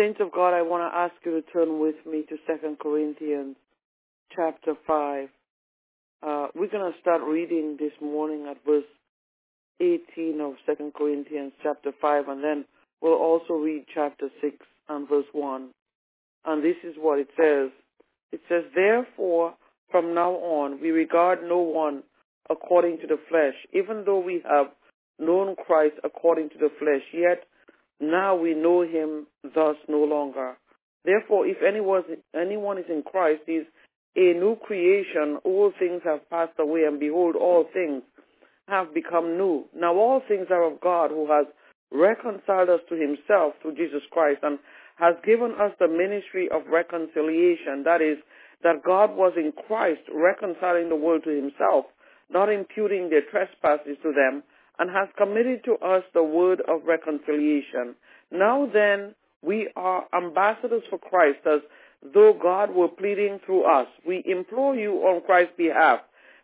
Saints of God, I want to ask you to turn with me to Second Corinthians chapter 5. Uh, we're going to start reading this morning at verse 18 of Second Corinthians chapter 5, and then we'll also read chapter 6 and verse 1. And this is what it says. It says, Therefore, from now on, we regard no one according to the flesh, even though we have known Christ according to the flesh, yet now we know him thus no longer. Therefore, if anyone, anyone is in Christ, he is a new creation. All things have passed away, and behold, all things have become new. Now all things are of God, who has reconciled us to himself through Jesus Christ, and has given us the ministry of reconciliation. That is, that God was in Christ reconciling the world to himself, not imputing their trespasses to them, and has committed to us the word of reconciliation. Now then, we are ambassadors for Christ as though God were pleading through us. We implore you on Christ's behalf,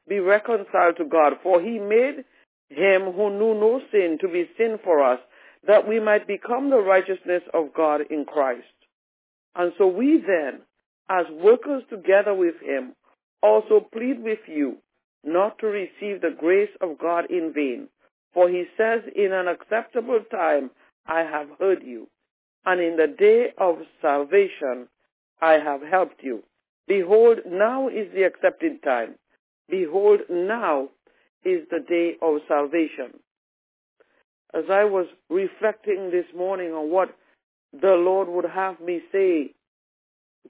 be reconciled to God, for he made him who knew no sin to be sin for us, that we might become the righteousness of God in Christ. And so we then, as workers together with him, also plead with you not to receive the grace of God in vain. For he says, in an acceptable time I have heard you, and in the day of salvation I have helped you. Behold, now is the accepted time. Behold, now is the day of salvation. As I was reflecting this morning on what the Lord would have me say,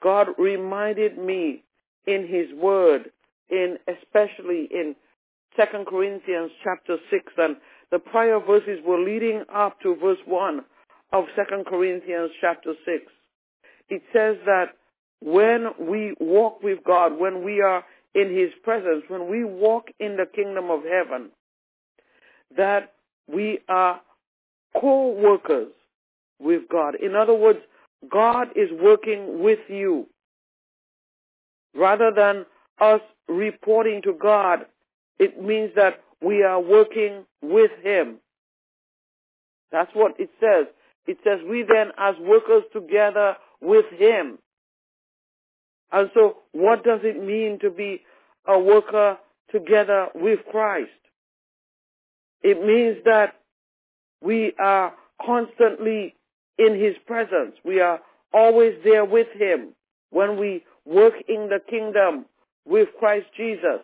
God reminded me in His Word, in especially in Second Corinthians chapter six, and the prior verses were leading up to verse one of Second Corinthians chapter six. It says that when we walk with God, when we are in His presence, when we walk in the kingdom of heaven, that we are co-workers with God. In other words, God is working with you. Rather than us reporting to God, it means that we are working with Him. That's what it says. It says we then as workers together with Him. And so what does it mean to be a worker together with Christ? It means that we are constantly in His presence. We are always there with Him when we work in the kingdom with Christ Jesus.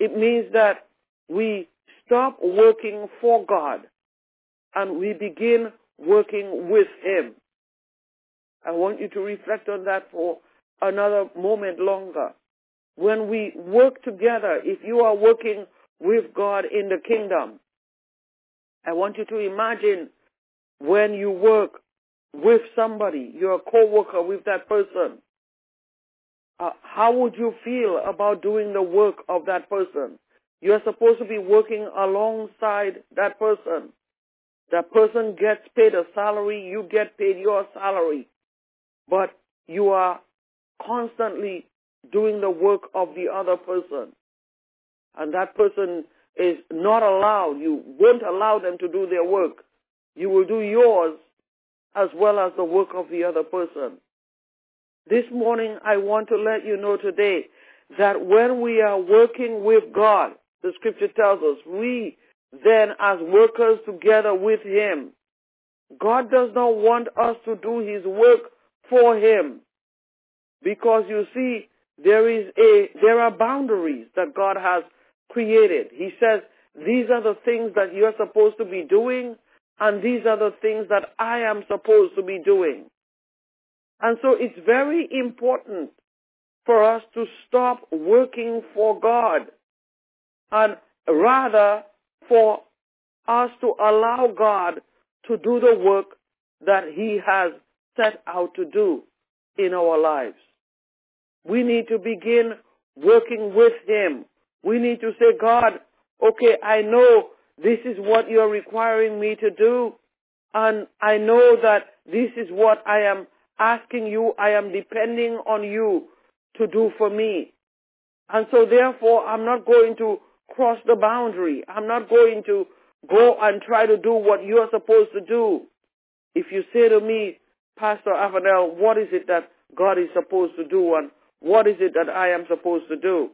It means that we stop working for God and we begin working with Him. I want you to reflect on that for another moment longer. When we work together, if you are working with God in the kingdom, I want you to imagine when you work with somebody, you're a co-worker with that person. Uh, how would you feel about doing the work of that person? You're supposed to be working alongside that person. That person gets paid a salary, you get paid your salary. But you are constantly doing the work of the other person. And that person is not allowed, you won't allow them to do their work. You will do yours as well as the work of the other person. This morning I want to let you know today that when we are working with God, the scripture tells us, we then as workers together with Him, God does not want us to do His work for Him. Because you see, there is a, there are boundaries that God has created. He says, these are the things that you're supposed to be doing, and these are the things that I am supposed to be doing. And so it's very important for us to stop working for God and rather for us to allow God to do the work that he has set out to do in our lives. We need to begin working with him. We need to say, God, okay, I know this is what you're requiring me to do. And I know that this is what I am asking you. I am depending on you to do for me. And so therefore, I'm not going to cross the boundary. I'm not going to go and try to do what you're supposed to do. If you say to me, Pastor Avanel, what is it that God is supposed to do and what is it that I am supposed to do?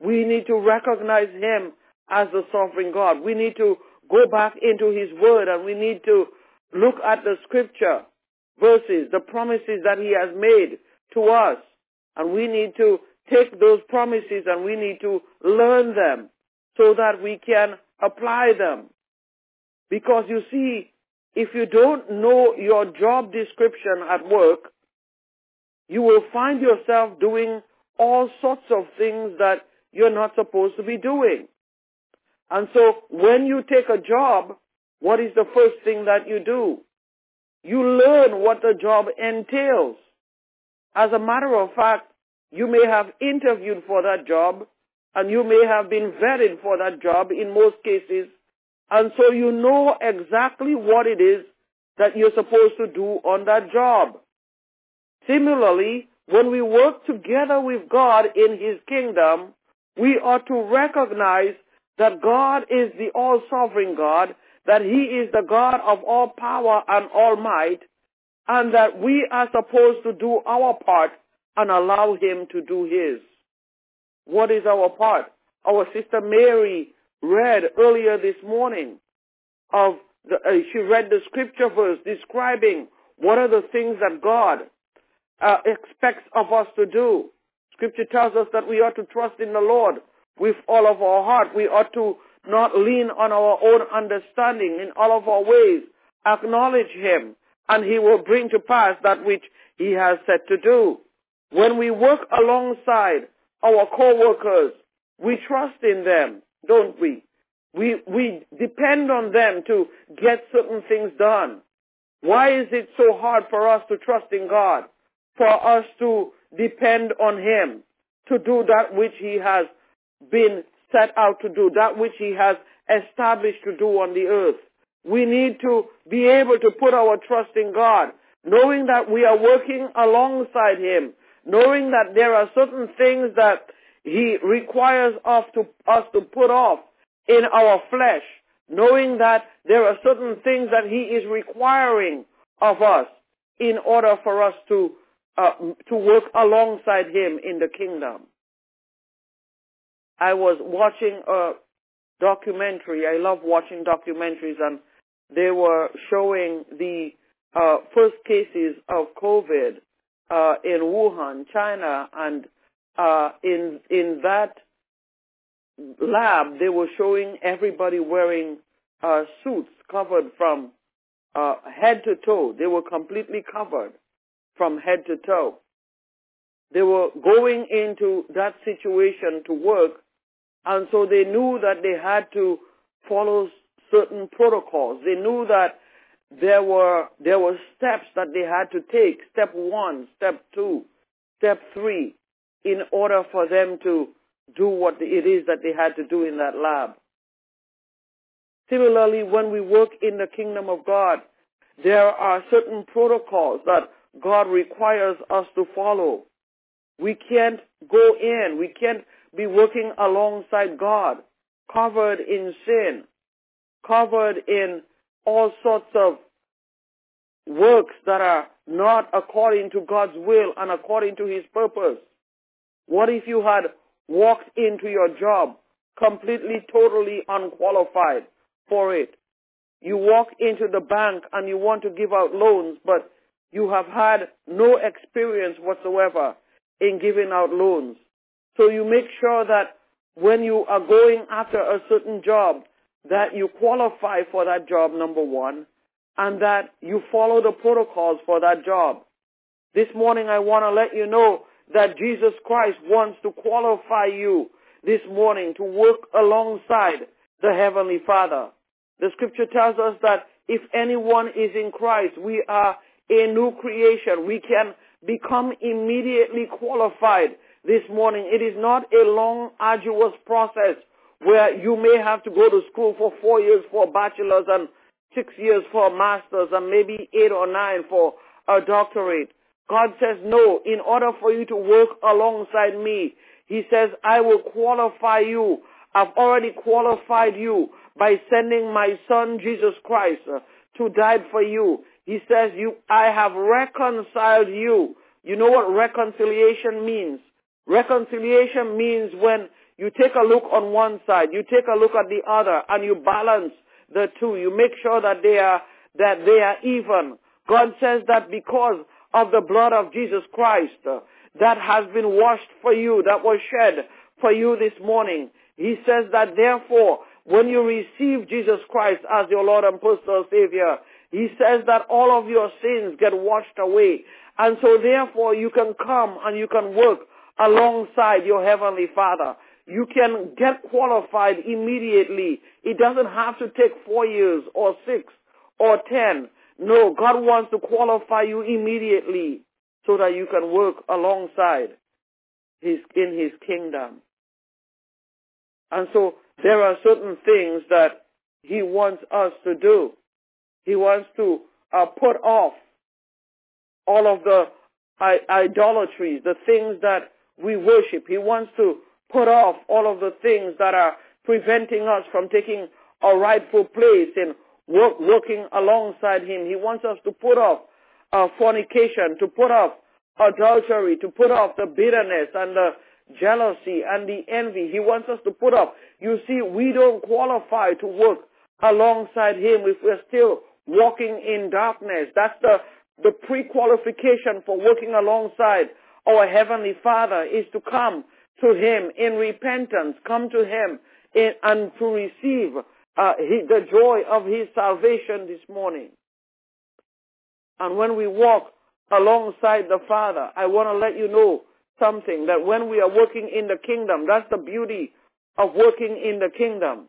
We need to recognize Him as the sovereign God. We need to go back into His Word and we need to look at the scripture verses, the promises that He has made to us. And we need to take those promises and we need to learn them so that we can apply them. Because you see, if you don't know your job description at work, you will find yourself doing all sorts of things that you're not supposed to be doing. And so when you take a job, what is the first thing that you do? You learn what the job entails. As a matter of fact, you may have interviewed for that job and you may have been vetted for that job in most cases. And so you know exactly what it is that you're supposed to do on that job. Similarly, when we work together with God in His kingdom, we ought to recognize that God is the all-sovereign God, that He is the God of all power and all might, and that we are supposed to do our part and allow Him to do His. What is our part? Our sister Mary read earlier this morning of the, uh, she read the scripture verse describing what are the things that God uh, expects of us to do. Scripture tells us that we ought to trust in the Lord with all of our heart. We ought to not lean on our own understanding in all of our ways. Acknowledge Him and He will bring to pass that which He has said to do. When we work alongside our co-workers, we trust in them, don't we? We, we depend on them to get certain things done. Why is it so hard for us to trust in God? For us to depend on Him to do that which He has been set out to do, that which He has established to do on the earth. We need to be able to put our trust in God, knowing that we are working alongside Him, knowing that there are certain things that He requires us to, us to put off in our flesh, knowing that there are certain things that He is requiring of us in order for us to, uh, to work alongside Him in the kingdom. I was watching a documentary. I love watching documentaries and they were showing the uh, first cases of COVID uh, in Wuhan, China, and uh, in in that lab they were showing everybody wearing uh, suits covered from uh, head to toe. They were completely covered from head to toe. They were going into that situation to work and so they knew that they had to follow certain protocols. They knew that there were, there were steps that they had to take. Step one, step two, step three, in order for them to do what it is that they had to do in that lab. Similarly, when we work in the kingdom of God, there are certain protocols that God requires us to follow. We can't go in. We can't be working alongside God, covered in sin, covered in all sorts of works that are not according to God's will and according to His purpose. What if you had walked into your job completely, totally unqualified for it? You walk into the bank and you want to give out loans, but you have had no experience whatsoever in giving out loans. So you make sure that when you are going after a certain job, that you qualify for that job, number one, and that you follow the protocols for that job. This morning I want to let you know that Jesus Christ wants to qualify you this morning to work alongside the Heavenly Father. The scripture tells us that if anyone is in Christ, we are a new creation. We can become immediately qualified this morning. It is not a long, arduous process where you may have to go to school for four years for a bachelor's and six years for a master's and maybe eight or nine for a doctorate. God says, no, in order for you to work alongside me, He says, I will qualify you. I've already qualified you by sending my son Jesus Christ uh, to die for you. He says, you, I have reconciled you. You know what reconciliation means? Reconciliation means when you take a look on one side, you take a look at the other, and you balance the two. You make sure that they are, that they are even. God says that because of the blood of Jesus Christ uh, that has been washed for you, that was shed for you this morning. He says that therefore, when you receive Jesus Christ as your Lord and personal Savior, He says that all of your sins get washed away. And so therefore you can come and you can work alongside your Heavenly Father. You can get qualified immediately. It doesn't have to take four years or six or ten. No, God wants to qualify you immediately so that you can work alongside his, in his kingdom. And so there are certain things that he wants us to do. He wants to uh, put off all of the I- idolatries, the things that we worship. He wants to put off all of the things that are preventing us from taking a rightful place in work, working alongside him. He wants us to put off uh, fornication, to put off adultery, to put off the bitterness and the jealousy and the envy. He wants us to put off. You see, we don't qualify to work alongside him if we're still walking in darkness. That's the, the pre-qualification for working alongside our Heavenly Father is to come to him in repentance, come to him in, and to receive uh, he, the joy of his salvation this morning. And when we walk alongside the Father, I want to let you know something that when we are working in the kingdom, that's the beauty of working in the kingdom.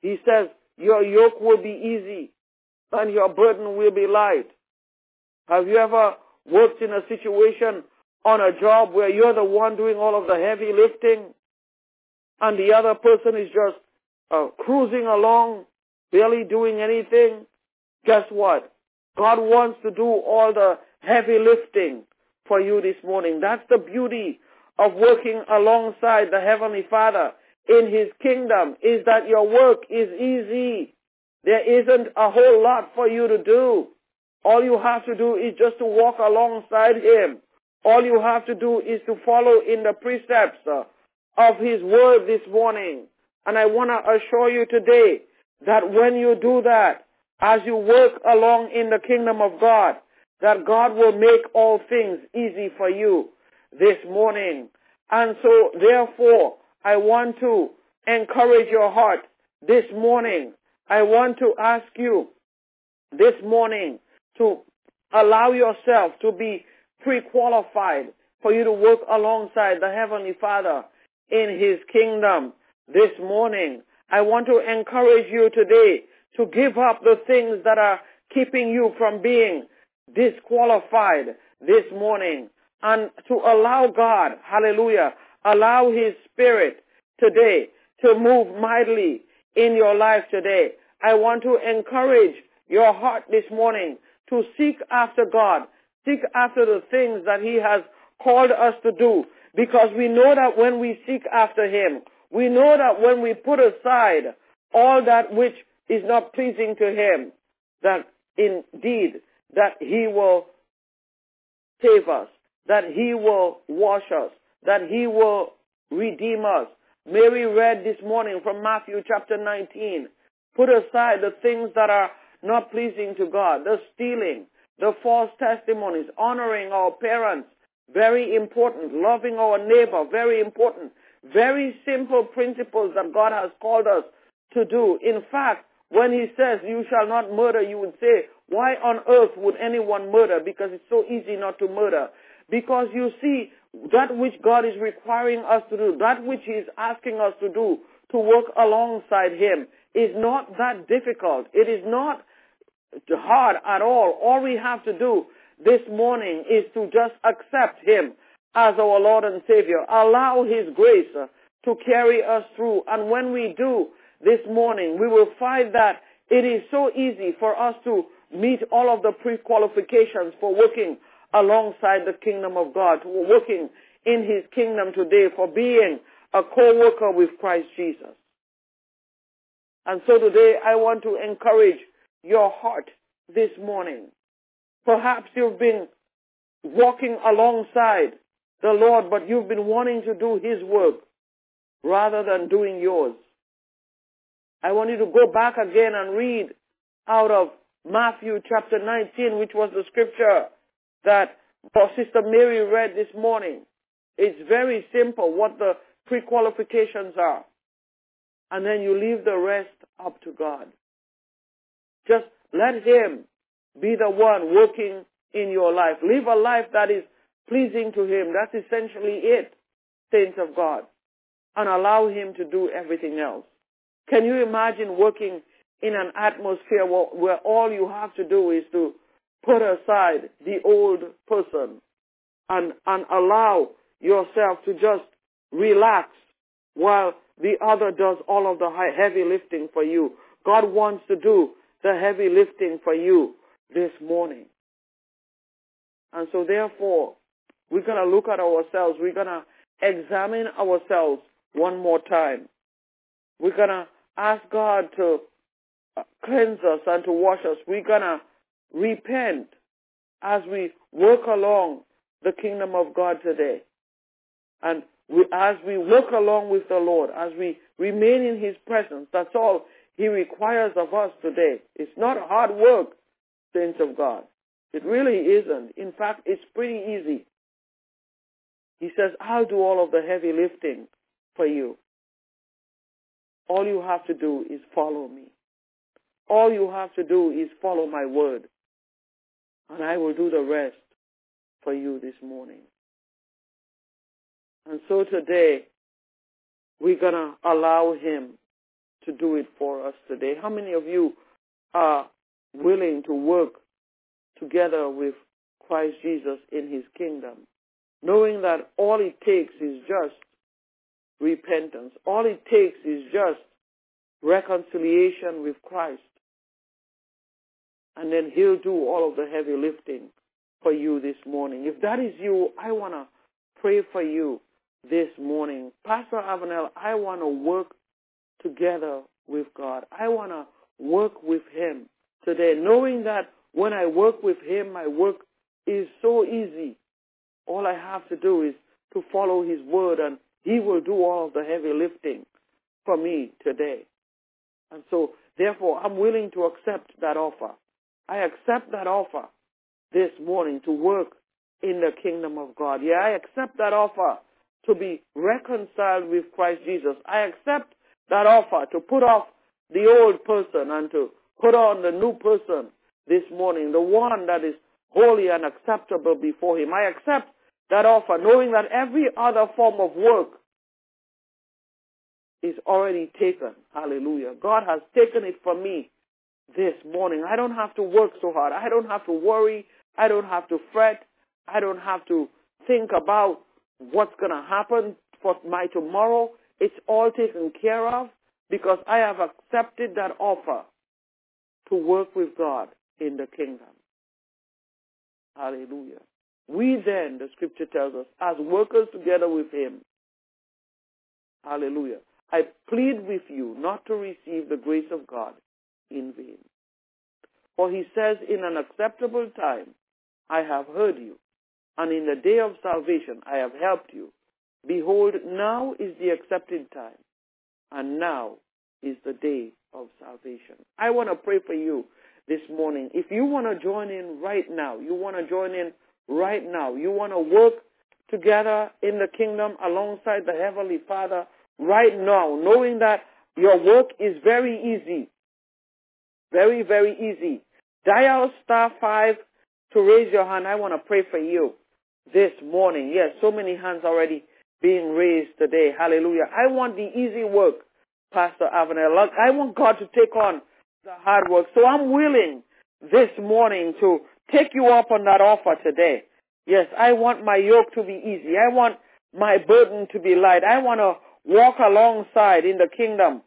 He says, your yoke will be easy and your burden will be light. Have you ever worked in a situation on a job where you're the one doing all of the heavy lifting and the other person is just uh, cruising along, barely doing anything? Guess what? God wants to do all the heavy lifting for you this morning. That's the beauty of working alongside the Heavenly Father in His kingdom is that your work is easy. There isn't a whole lot for you to do. All you have to do is just to walk alongside Him. All you have to do is to follow in the precepts uh, of His Word this morning. And I want to assure you today that when you do that, as you work along in the kingdom of God, that God will make all things easy for you this morning. And so therefore, I want to encourage your heart this morning. I want to ask you this morning to allow yourself to be pre-qualified for you to work alongside the Heavenly Father in His kingdom this morning. I want to encourage you today to give up the things that are keeping you from being disqualified this morning and to allow God, hallelujah, allow His Spirit today to move mightily in your life today. I want to encourage your heart this morning to seek after God, seek after the things that He has called us to do because we know that when we seek after Him, we know that when we put aside all that which is not pleasing to Him, that indeed that He will save us, that He will wash us, that He will redeem us. Mary read this morning from Matthew chapter 19. Put aside the things that are not pleasing to God, the stealing, the false testimonies, honoring our parents, very important, loving our neighbor, very important, very simple principles that God has called us to do. In fact, when he says you shall not murder, you would say, why on earth would anyone murder? Because it's so easy not to murder. Because you see, that which God is requiring us to do, that which He is asking us to do, to work alongside Him, is not that difficult. It is not hard at all. All we have to do this morning is to just accept Him as our Lord and Savior. Allow His grace to carry us through. And when we do this morning, we will find that it is so easy for us to meet all of the pre-qualifications for working alongside the kingdom of God, working in his kingdom today, for being a co-worker with Christ Jesus. And so today I want to encourage your heart this morning. Perhaps you've been walking alongside the Lord, but you've been wanting to do His work rather than doing yours. I want you to go back again and read out of Matthew chapter 19, which was the scripture that our Sister Mary read this morning. It's very simple what the pre-qualifications are. And then you leave the rest up to God. Just let Him be the one working in your life. Live a life that is pleasing to Him. That's essentially it, saints of God. And allow Him to do everything else. Can you imagine working in an atmosphere where, where all you have to do is to put aside the old person and, and allow yourself to just relax while the other does all of the heavy lifting for you. God wants to do the heavy lifting for you this morning. And so therefore, we're going to look at ourselves. We're going to examine ourselves one more time. We're going to ask God to uh, cleanse us and to wash us. We're going to repent as we work along the kingdom of God today. And we, as we work along with the Lord, as we remain in His presence, that's all He requires of us today. It's not hard work, saints of God. It really isn't. In fact, it's pretty easy. He says, I'll do all of the heavy lifting for you. All you have to do is follow me. All you have to do is follow my word. And I will do the rest for you this morning. And so today, we're going to allow him to do it for us today. How many of you are willing to work together with Christ Jesus in his kingdom, knowing that all it takes is just repentance. All it takes is just reconciliation with Christ. And then he'll do all of the heavy lifting for you this morning. If that is you, I want to pray for you this morning. Pastor Avanel, I want to work together with God. I want to work with him today, knowing that when I work with him, my work is so easy. All I have to do is to follow his word and he will do all of the heavy lifting for me today. And so, therefore, I'm willing to accept that offer. I accept that offer this morning to work in the kingdom of God. Yeah, I accept that offer to be reconciled with Christ Jesus. I accept that offer to put off the old person and to put on the new person this morning, the one that is holy and acceptable before him. I accept that offer knowing that every other form of work is already taken. Hallelujah. God has taken it for me this morning. I don't have to work so hard. I don't have to worry. I don't have to fret. I don't have to think about what's going to happen for my tomorrow. It's all taken care of because I have accepted that offer to work with God in the kingdom. Hallelujah. We then, the scripture tells us, as workers together with him, hallelujah, I plead with you not to receive the grace of God in vain. For he says, in an acceptable time, I have heard you, and in the day of salvation, I have helped you. Behold, now is the accepted time, and now is the day of salvation. I want to pray for you this morning. If you want to join in right now, you want to join in right now, you want to work together in the kingdom alongside the Heavenly Father right now, knowing that your work is very easy. Very, very easy. Dial star five to raise your hand. I want to pray for you this morning. Yes, so many hands already being raised today. Hallelujah. I want the easy work, Pastor Avenel. I want God to take on the hard work. So I'm willing this morning to take you up on that offer today. Yes, I want my yoke to be easy. I want my burden to be light. I want to walk alongside in the kingdom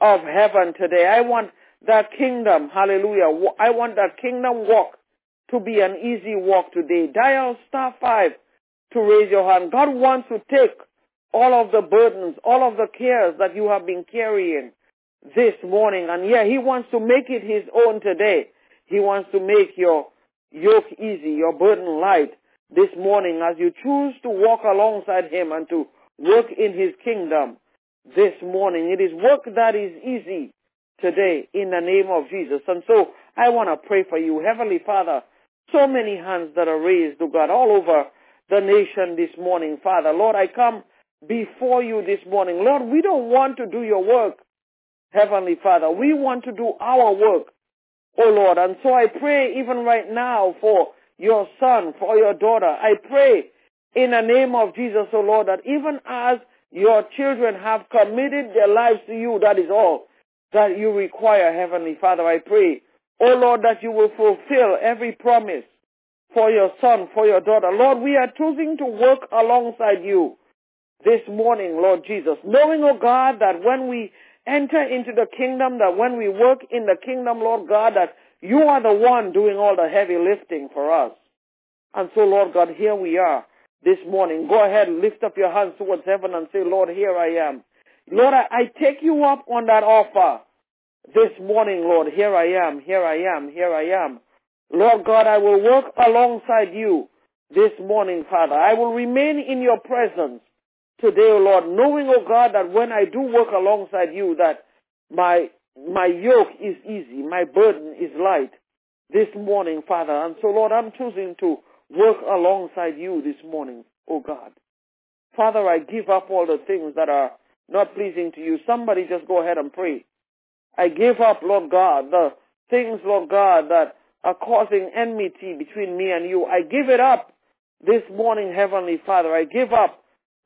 of heaven today. I want that kingdom, hallelujah. I want that kingdom walk to be an easy walk today. Dial star five to raise your hand. God wants to take all of the burdens, all of the cares that you have been carrying this morning. And yeah, he wants to make it his own today. He wants to make your yoke easy, your burden light this morning as you choose to walk alongside Him and to work in His kingdom this morning. It is work that is easy today in the name of Jesus. And so I want to pray for you. Heavenly Father, so many hands that are raised to God all over the nation this morning, Father. Lord, I come before you this morning. Lord, we don't want to do your work, Heavenly Father. We want to do our work, oh Lord. And so I pray even right now for your son, for your daughter. I pray in the name of Jesus, oh Lord, that even as your children have committed their lives to you, that is all that you require, Heavenly Father. I pray, oh Lord, that you will fulfill every promise for your son, for your daughter. Lord, we are choosing to work alongside you this morning, Lord Jesus, knowing, oh God, that when we enter into the kingdom, that when we work in the kingdom, Lord God, that you are the one doing all the heavy lifting for us. And so, Lord God, here we are this morning. Go ahead, lift up your hands towards heaven and say, Lord, here I am. Lord, I, I take you up on that offer this morning, Lord. Here I am, here I am, here I am. Lord God, I will work alongside you this morning, Father. I will remain in your presence today, O Lord, knowing, O God, that when I do work alongside you, that my my yoke is easy, my burden is light this morning, Father. And so, Lord, I'm choosing to work alongside you this morning, O God. Father, I give up all the things that are not pleasing to you. Somebody just go ahead and pray. I give up, Lord God, the things, Lord God, that are causing enmity between me and you. I give it up this morning, Heavenly Father. I give up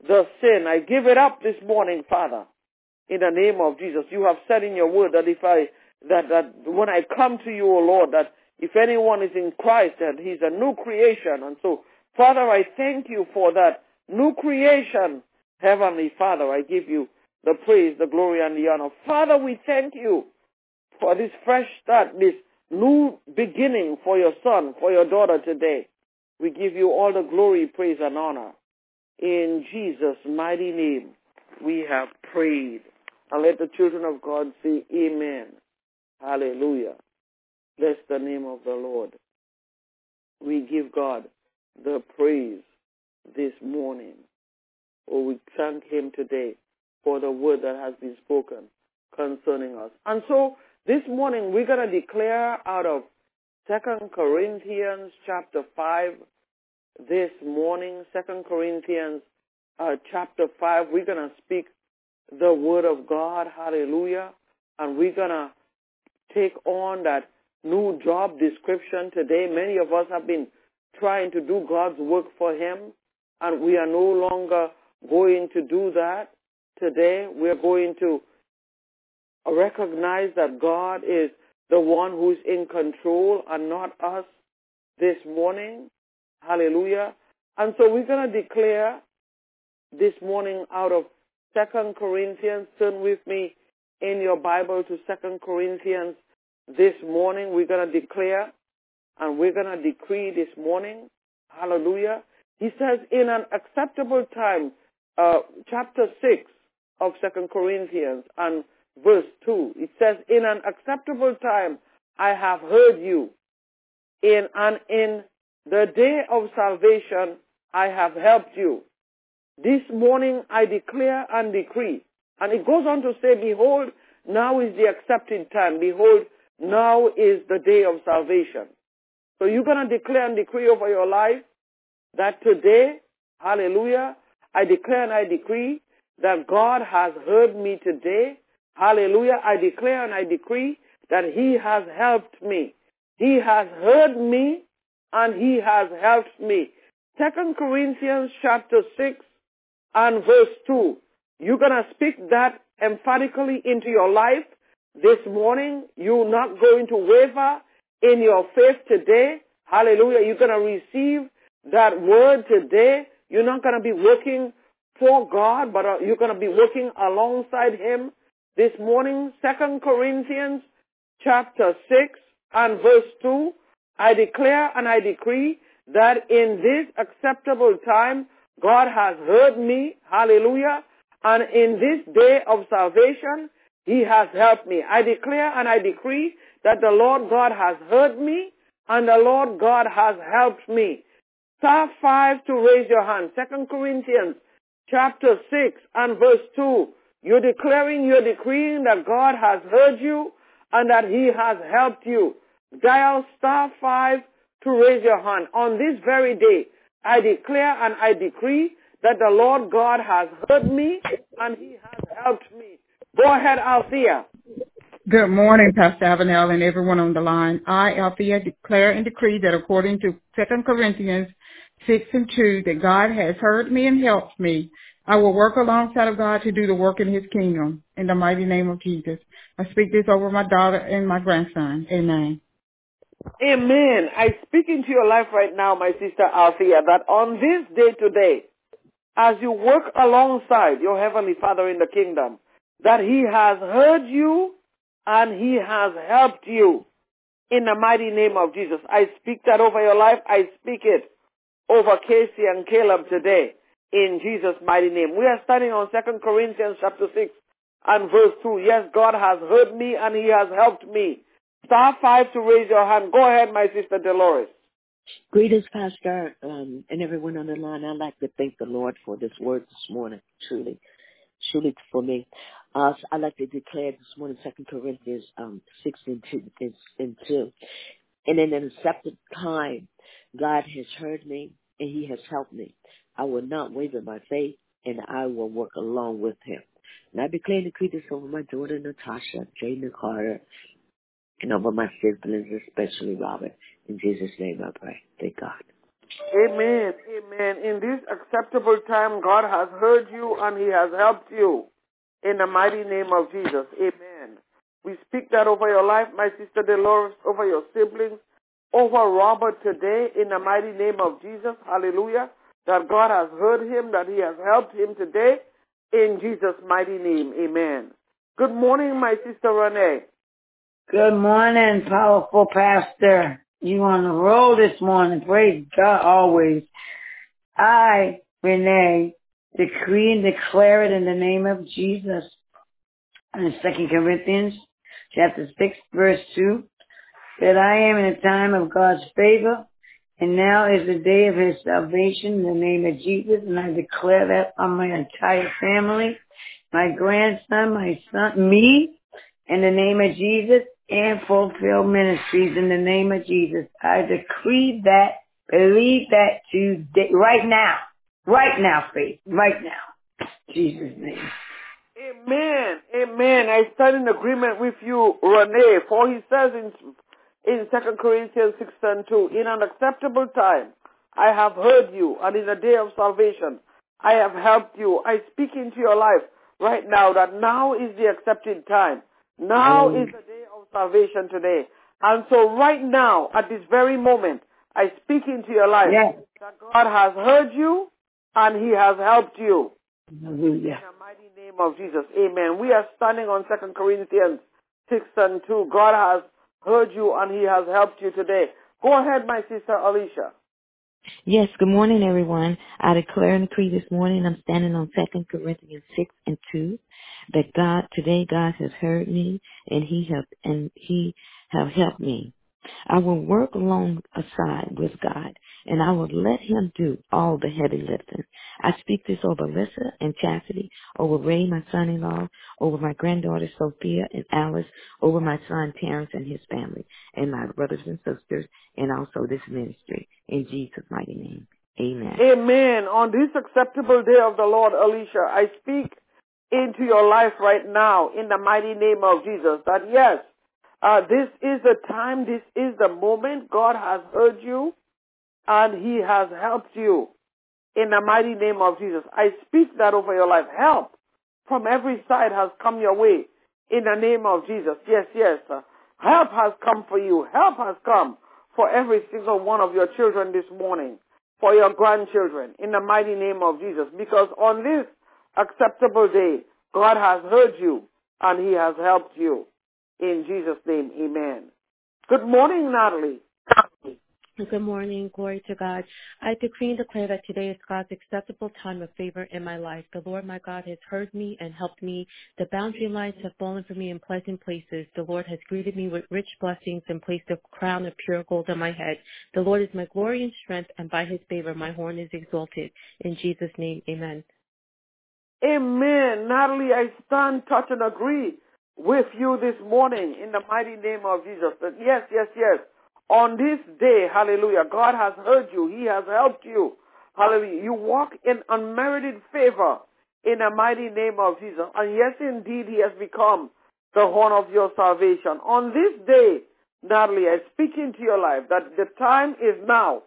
the sin. I give it up this morning, Father, in the name of Jesus. You have said in your word that if I, that, that when I come to you, O Lord, that if anyone is in Christ, that he's a new creation. And so, Father, I thank you for that new creation. Heavenly Father, I give you the praise, the glory, and the honor. Father, we thank you for this fresh start, this new beginning for your son, for your daughter today. We give you all the glory, praise, and honor. In Jesus' mighty name, we have prayed. And let the children of God say amen. Hallelujah. Bless the name of the Lord. We give God the praise this morning. Oh, we thank him today for the word that has been spoken concerning us. And so this morning we're going to declare out of Second Corinthians chapter 5 this morning, Second Corinthians uh, chapter 5. We're going to speak the word of God. Hallelujah. And we're going to take on that new job description today. Many of us have been trying to do God's work for him and we are no longer going to do that today. We're going to recognize that God is the one who's in control and not us this morning. Hallelujah. And so we're going to declare this morning out of Second Corinthians. Turn with me in your Bible to Second Corinthians this morning. We're going to declare and we're going to decree this morning. Hallelujah. He says in an acceptable time, uh, chapter 6 of Second Corinthians and verse 2, it says, in an acceptable time I have heard you. In and in the day of salvation I have helped you. This morning I declare and decree. And it goes on to say, behold, now is the accepted time. Behold, now is the day of salvation. So you're going to declare and decree over your life that today, hallelujah, I declare and I decree that God has heard me today. Hallelujah. I declare and I decree that he has helped me. He has heard me and he has helped me. Second Corinthians chapter 6 and verse 2. You're going to speak that emphatically into your life this morning. You're not going to waver in your faith today. Hallelujah. You're going to receive that word today. You're not going to be working for God, but uh, you're going to be working alongside Him this morning. Second Corinthians chapter 6 and verse 2. I declare and I decree that in this acceptable time, God has heard me. Hallelujah. And in this day of salvation, He has helped me. I declare and I decree that the Lord God has heard me and the Lord God has helped me. Star 5 to raise your hand. Second Corinthians chapter 6 and verse 2. You're declaring, you're decreeing that God has heard you and that he has helped you. Dial star 5 to raise your hand. On this very day, I declare and I decree that the Lord God has heard me and he has helped me. Go ahead, Althea. Good morning, Pastor Avenel and everyone on the line. I, Althea, declare and decree that according to 2 Corinthians 6 and 2, that God has heard me and helped me. I will work alongside of God to do the work in his kingdom. In the mighty name of Jesus. I speak this over my daughter and my grandson. Amen. Amen. I speak into your life right now, my sister Althea, that on this day today, as you work alongside your Heavenly Father in the kingdom, that He has heard you and He has helped you in the mighty name of Jesus. I speak that over your life. I speak it over Casey and Caleb today in Jesus' mighty name. We are studying on 2 Corinthians chapter 6 and verse 2. Yes, God has heard me and He has helped me. Star 5 to raise your hand. Go ahead, my sister Dolores. Greetings, Pastor, um, and everyone on the line. I'd like to thank the Lord for this word this morning, truly, truly for me. Uh, so I'd like to declare this morning, Second Corinthians um, 6 and 2, and 2. And in an accepted time, God has heard me and he has helped me. I will not waver my faith and I will work along with him. And I declare decree this over my daughter Natasha, Jayden Carter, and over my siblings, especially Robert. In Jesus' name I pray. Thank God. Amen. Amen. In this acceptable time, God has heard you and He has helped you. In the mighty name of Jesus. Amen. We speak that over your life, my sister Dolores, over your siblings, over Robert today, in the mighty name of Jesus. Hallelujah. That God has heard him, that He has helped him today. In Jesus' mighty name. Amen. Good morning, my sister Renee. Good morning, powerful pastor. You on the roll this morning. Praise God always. I, Renee, decree and declare it in the name of Jesus. In 2 Corinthians chapter 6 verse 2, that I am in a time of God's favor, and now is the day of his salvation in the name of Jesus, and I declare that on my entire family, my grandson, my son, me, in the name of Jesus, and fulfill ministries in the name of Jesus. I decree that, believe that today, right now, right now, faith, right now. Jesus' name. Amen. Amen. I stand in agreement with you, Renee, for he says in, in 2 Corinthians 6 and 2, in an acceptable time, I have heard you, and in a day of salvation, I have helped you. I speak into your life right now that now is the accepted time. Now is the day of salvation today. And so right now, at this very moment, I speak into your life Yes. that God has heard you and he has helped you. Hallelujah. In the mighty name of Jesus. Amen. We are standing on 2 Corinthians 6 and 2. God has heard you and he has helped you today. Go ahead, my sister Alicia. Yes, good morning, everyone. I declare and decree this morning, I'm standing on Second Corinthians 6 and 2, that God, today God has heard me and he have, and he have helped me. I will work alongside with God and I will let him do all the heavy lifting. I speak this over Alyssa and Chastity, over Ray, my son-in-law, over my granddaughter Sophia and Alice, over my son Terrence and his family, and my brothers and sisters, and also this ministry. In Jesus' mighty name. Amen. Amen. On this acceptable day of the Lord, Alicia, I speak into your life right now in the mighty name of Jesus that yes, uh, this is the time, this is the moment. God has heard you and he has helped you in the mighty name of Jesus. I speak that over your life. Help from every side has come your way in the name of Jesus. Yes, yes. help has come for you. Help has come for every single one of your children this morning, for your grandchildren in the mighty name of Jesus. Because on this acceptable day, God has heard you and he has helped you. In Jesus' name, amen. Good morning, Natalie. Good morning. Glory to God. I decree and declare that today is God's acceptable time of favor in my life. The Lord my God has heard me and helped me. The boundary lines have fallen for me in pleasant places. The Lord has greeted me with rich blessings and placed a crown of pure gold on my head. The Lord is my glory and strength, and by his favor my horn is exalted. In Jesus' name, amen. Amen. Natalie, I stand, touch, and agree with you this morning in the mighty name of Jesus. Yes, yes, yes on this day, hallelujah, God has heard you. He has helped you. Hallelujah. You walk in unmerited favor in the mighty name of Jesus. And yes, indeed, He has become the horn of your salvation. On this day, Natalie, I speak into your life that the time is now.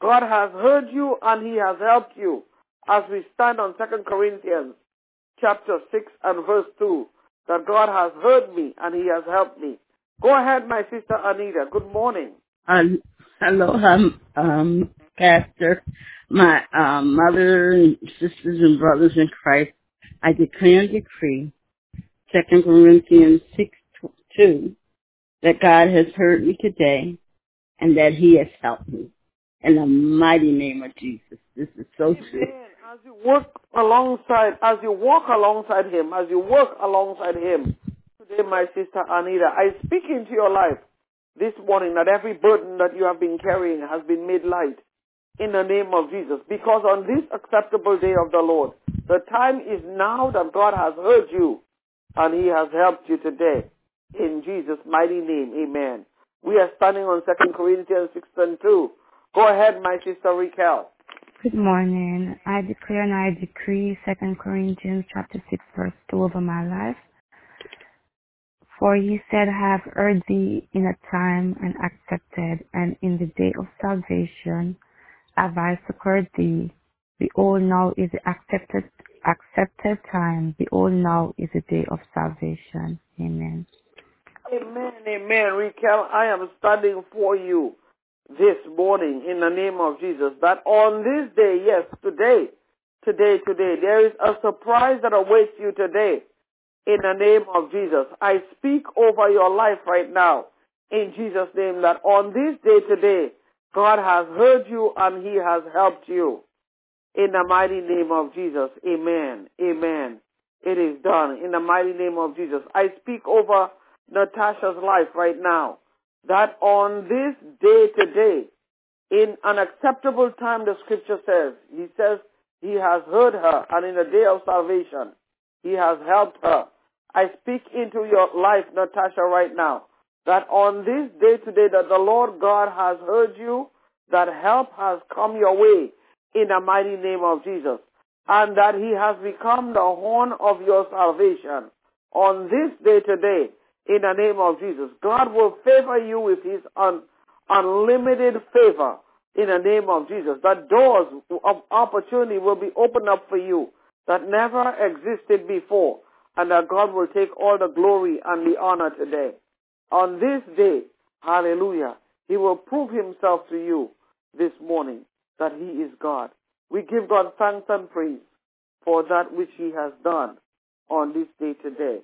God has heard you and He has helped you. As we stand on 2 Corinthians chapter 6 and verse 2, that God has heard me and He has helped me. Go ahead, my sister Anita. Good morning. Um, hello, um, um, Pastor, my um, mother and sisters and brothers in Christ. I declare and decree, Second Corinthians six two, that God has heard me today, and that He has helped me. In the mighty name of Jesus, this is so true. As you work alongside, as you walk alongside Him, as you work alongside Him, today, my sister Anita, I speak into your life this morning that every burden that you have been carrying has been made light in the name of Jesus. Because on this acceptable day of the Lord, the time is now that God has heard you and He has helped you today. In Jesus' mighty name, amen. We are standing on 2 Corinthians 6 and 2. Go ahead, my sister Raquel. Good morning. I declare and I decree 2 Corinthians chapter 6 verse 2 over my life. For he said, I have heard thee in a time and accepted, and in the day of salvation have I succored thee. Behold, now is the accepted, accepted time. Behold, now is the day of salvation. Amen. Amen, amen. Raquel, I am standing for you this morning in the name of Jesus that on this day, yes, today, today, today, there is a surprise that awaits you today in the name of Jesus. I speak over your life right now in Jesus' name that on this day today, God has heard you and He has helped you. In the mighty name of Jesus. Amen. Amen. It is done. In the mighty name of Jesus. I speak over Natasha's life right now that on this day today, in an acceptable time, the scripture says, He says, He has heard her and in the day of salvation, He has helped her. I speak into your life, Natasha, right now, that on this day today that the Lord God has heard you, that help has come your way in the mighty name of Jesus, and that he has become the horn of your salvation. On this day today, in the name of Jesus, God will favor you with his un- unlimited favor in the name of Jesus. That doors of opportunity will be opened up for you that never existed before and that God will take all the glory and the honor today. On this day, hallelujah, he will prove himself to you this morning that he is God. We give God thanks and praise for that which he has done on this day today.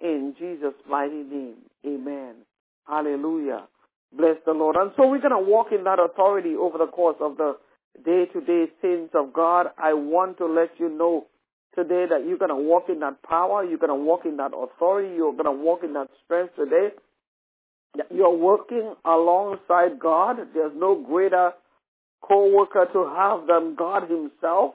In Jesus' mighty name, amen. Hallelujah. Bless the Lord. And so we're going to walk in that authority over the course of the day-to-day sins of God. I want to let you know today that you're going to walk in that power, you're going to walk in that authority, you're going to walk in that strength today. You're working alongside God. There's no greater co-worker to have than God himself.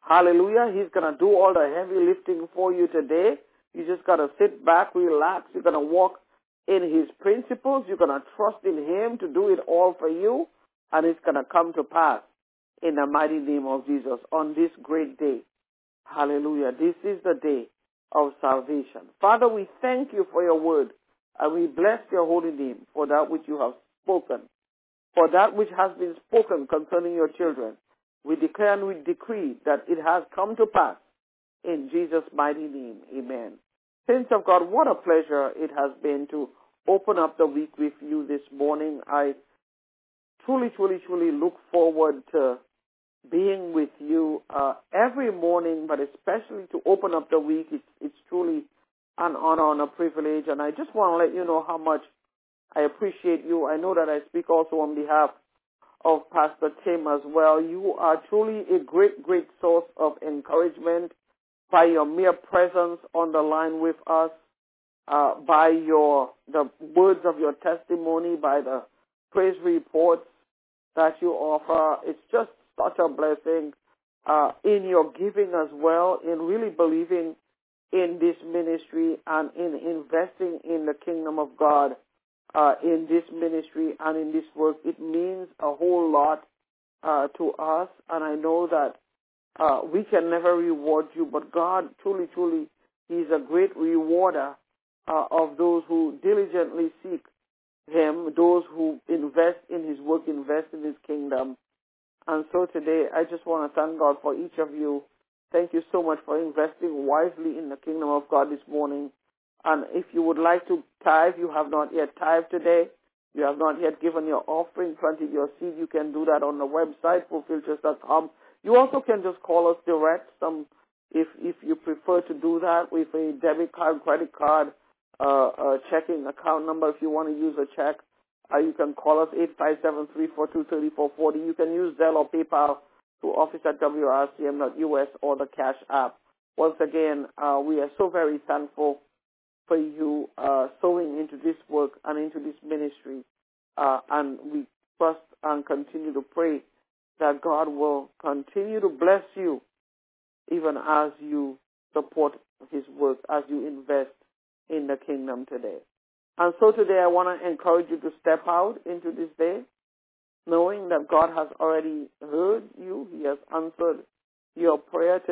Hallelujah. He's going to do all the heavy lifting for you today. You just got to sit back, relax. You're going to walk in his principles. You're going to trust in him to do it all for you. And it's going to come to pass in the mighty name of Jesus on this great day. Hallelujah. This is the day of salvation. Father, we thank you for your word and we bless your holy name for that which you have spoken, for that which has been spoken concerning your children. We declare and we decree that it has come to pass in Jesus' mighty name. Amen. Saints of God, what a pleasure it has been to open up the week with you this morning. I truly, truly, truly look forward to being with you uh, every morning, but especially to open up the week. It's, it's truly an honor and a privilege. And I just want to let you know how much I appreciate you. I know that I speak also on behalf of Pastor Tim as well. You are truly a great, great source of encouragement by your mere presence on the line with us, uh, by your the words of your testimony, by the praise reports that you offer. It's just such a blessing uh, in your giving as well, in really believing in this ministry and in investing in the kingdom of God uh, in this ministry and in this work. It means a whole lot uh, to us, and I know that uh, we can never reward you, but God truly, truly, He's a great rewarder uh, of those who diligently seek Him, those who invest in His work, invest in His kingdom. And so today, I just want to thank God for each of you. Thank you so much for investing wisely in the kingdom of God this morning. And if you would like to tithe, you have not yet tithed today, you have not yet given your offering, planted your seed, you can do that on the website, fulfilledchurch.com. You also can just call us direct, some if if you prefer to do that with a debit card, credit card, uh, uh, checking account number. If you want to use a check, uh, you can call us eight five seven three four two thirty four forty. You can use Zelle or PayPal to office at wrcm.us or the Cash App. Once again, uh, we are so very thankful for you uh, sowing into this work and into this ministry. Uh, and we trust and continue to pray that God will continue to bless you even as you support his work, as you invest in the kingdom today. And so today I want to encourage you to step out into this day, knowing that God has already heard you. He has answered your prayer today.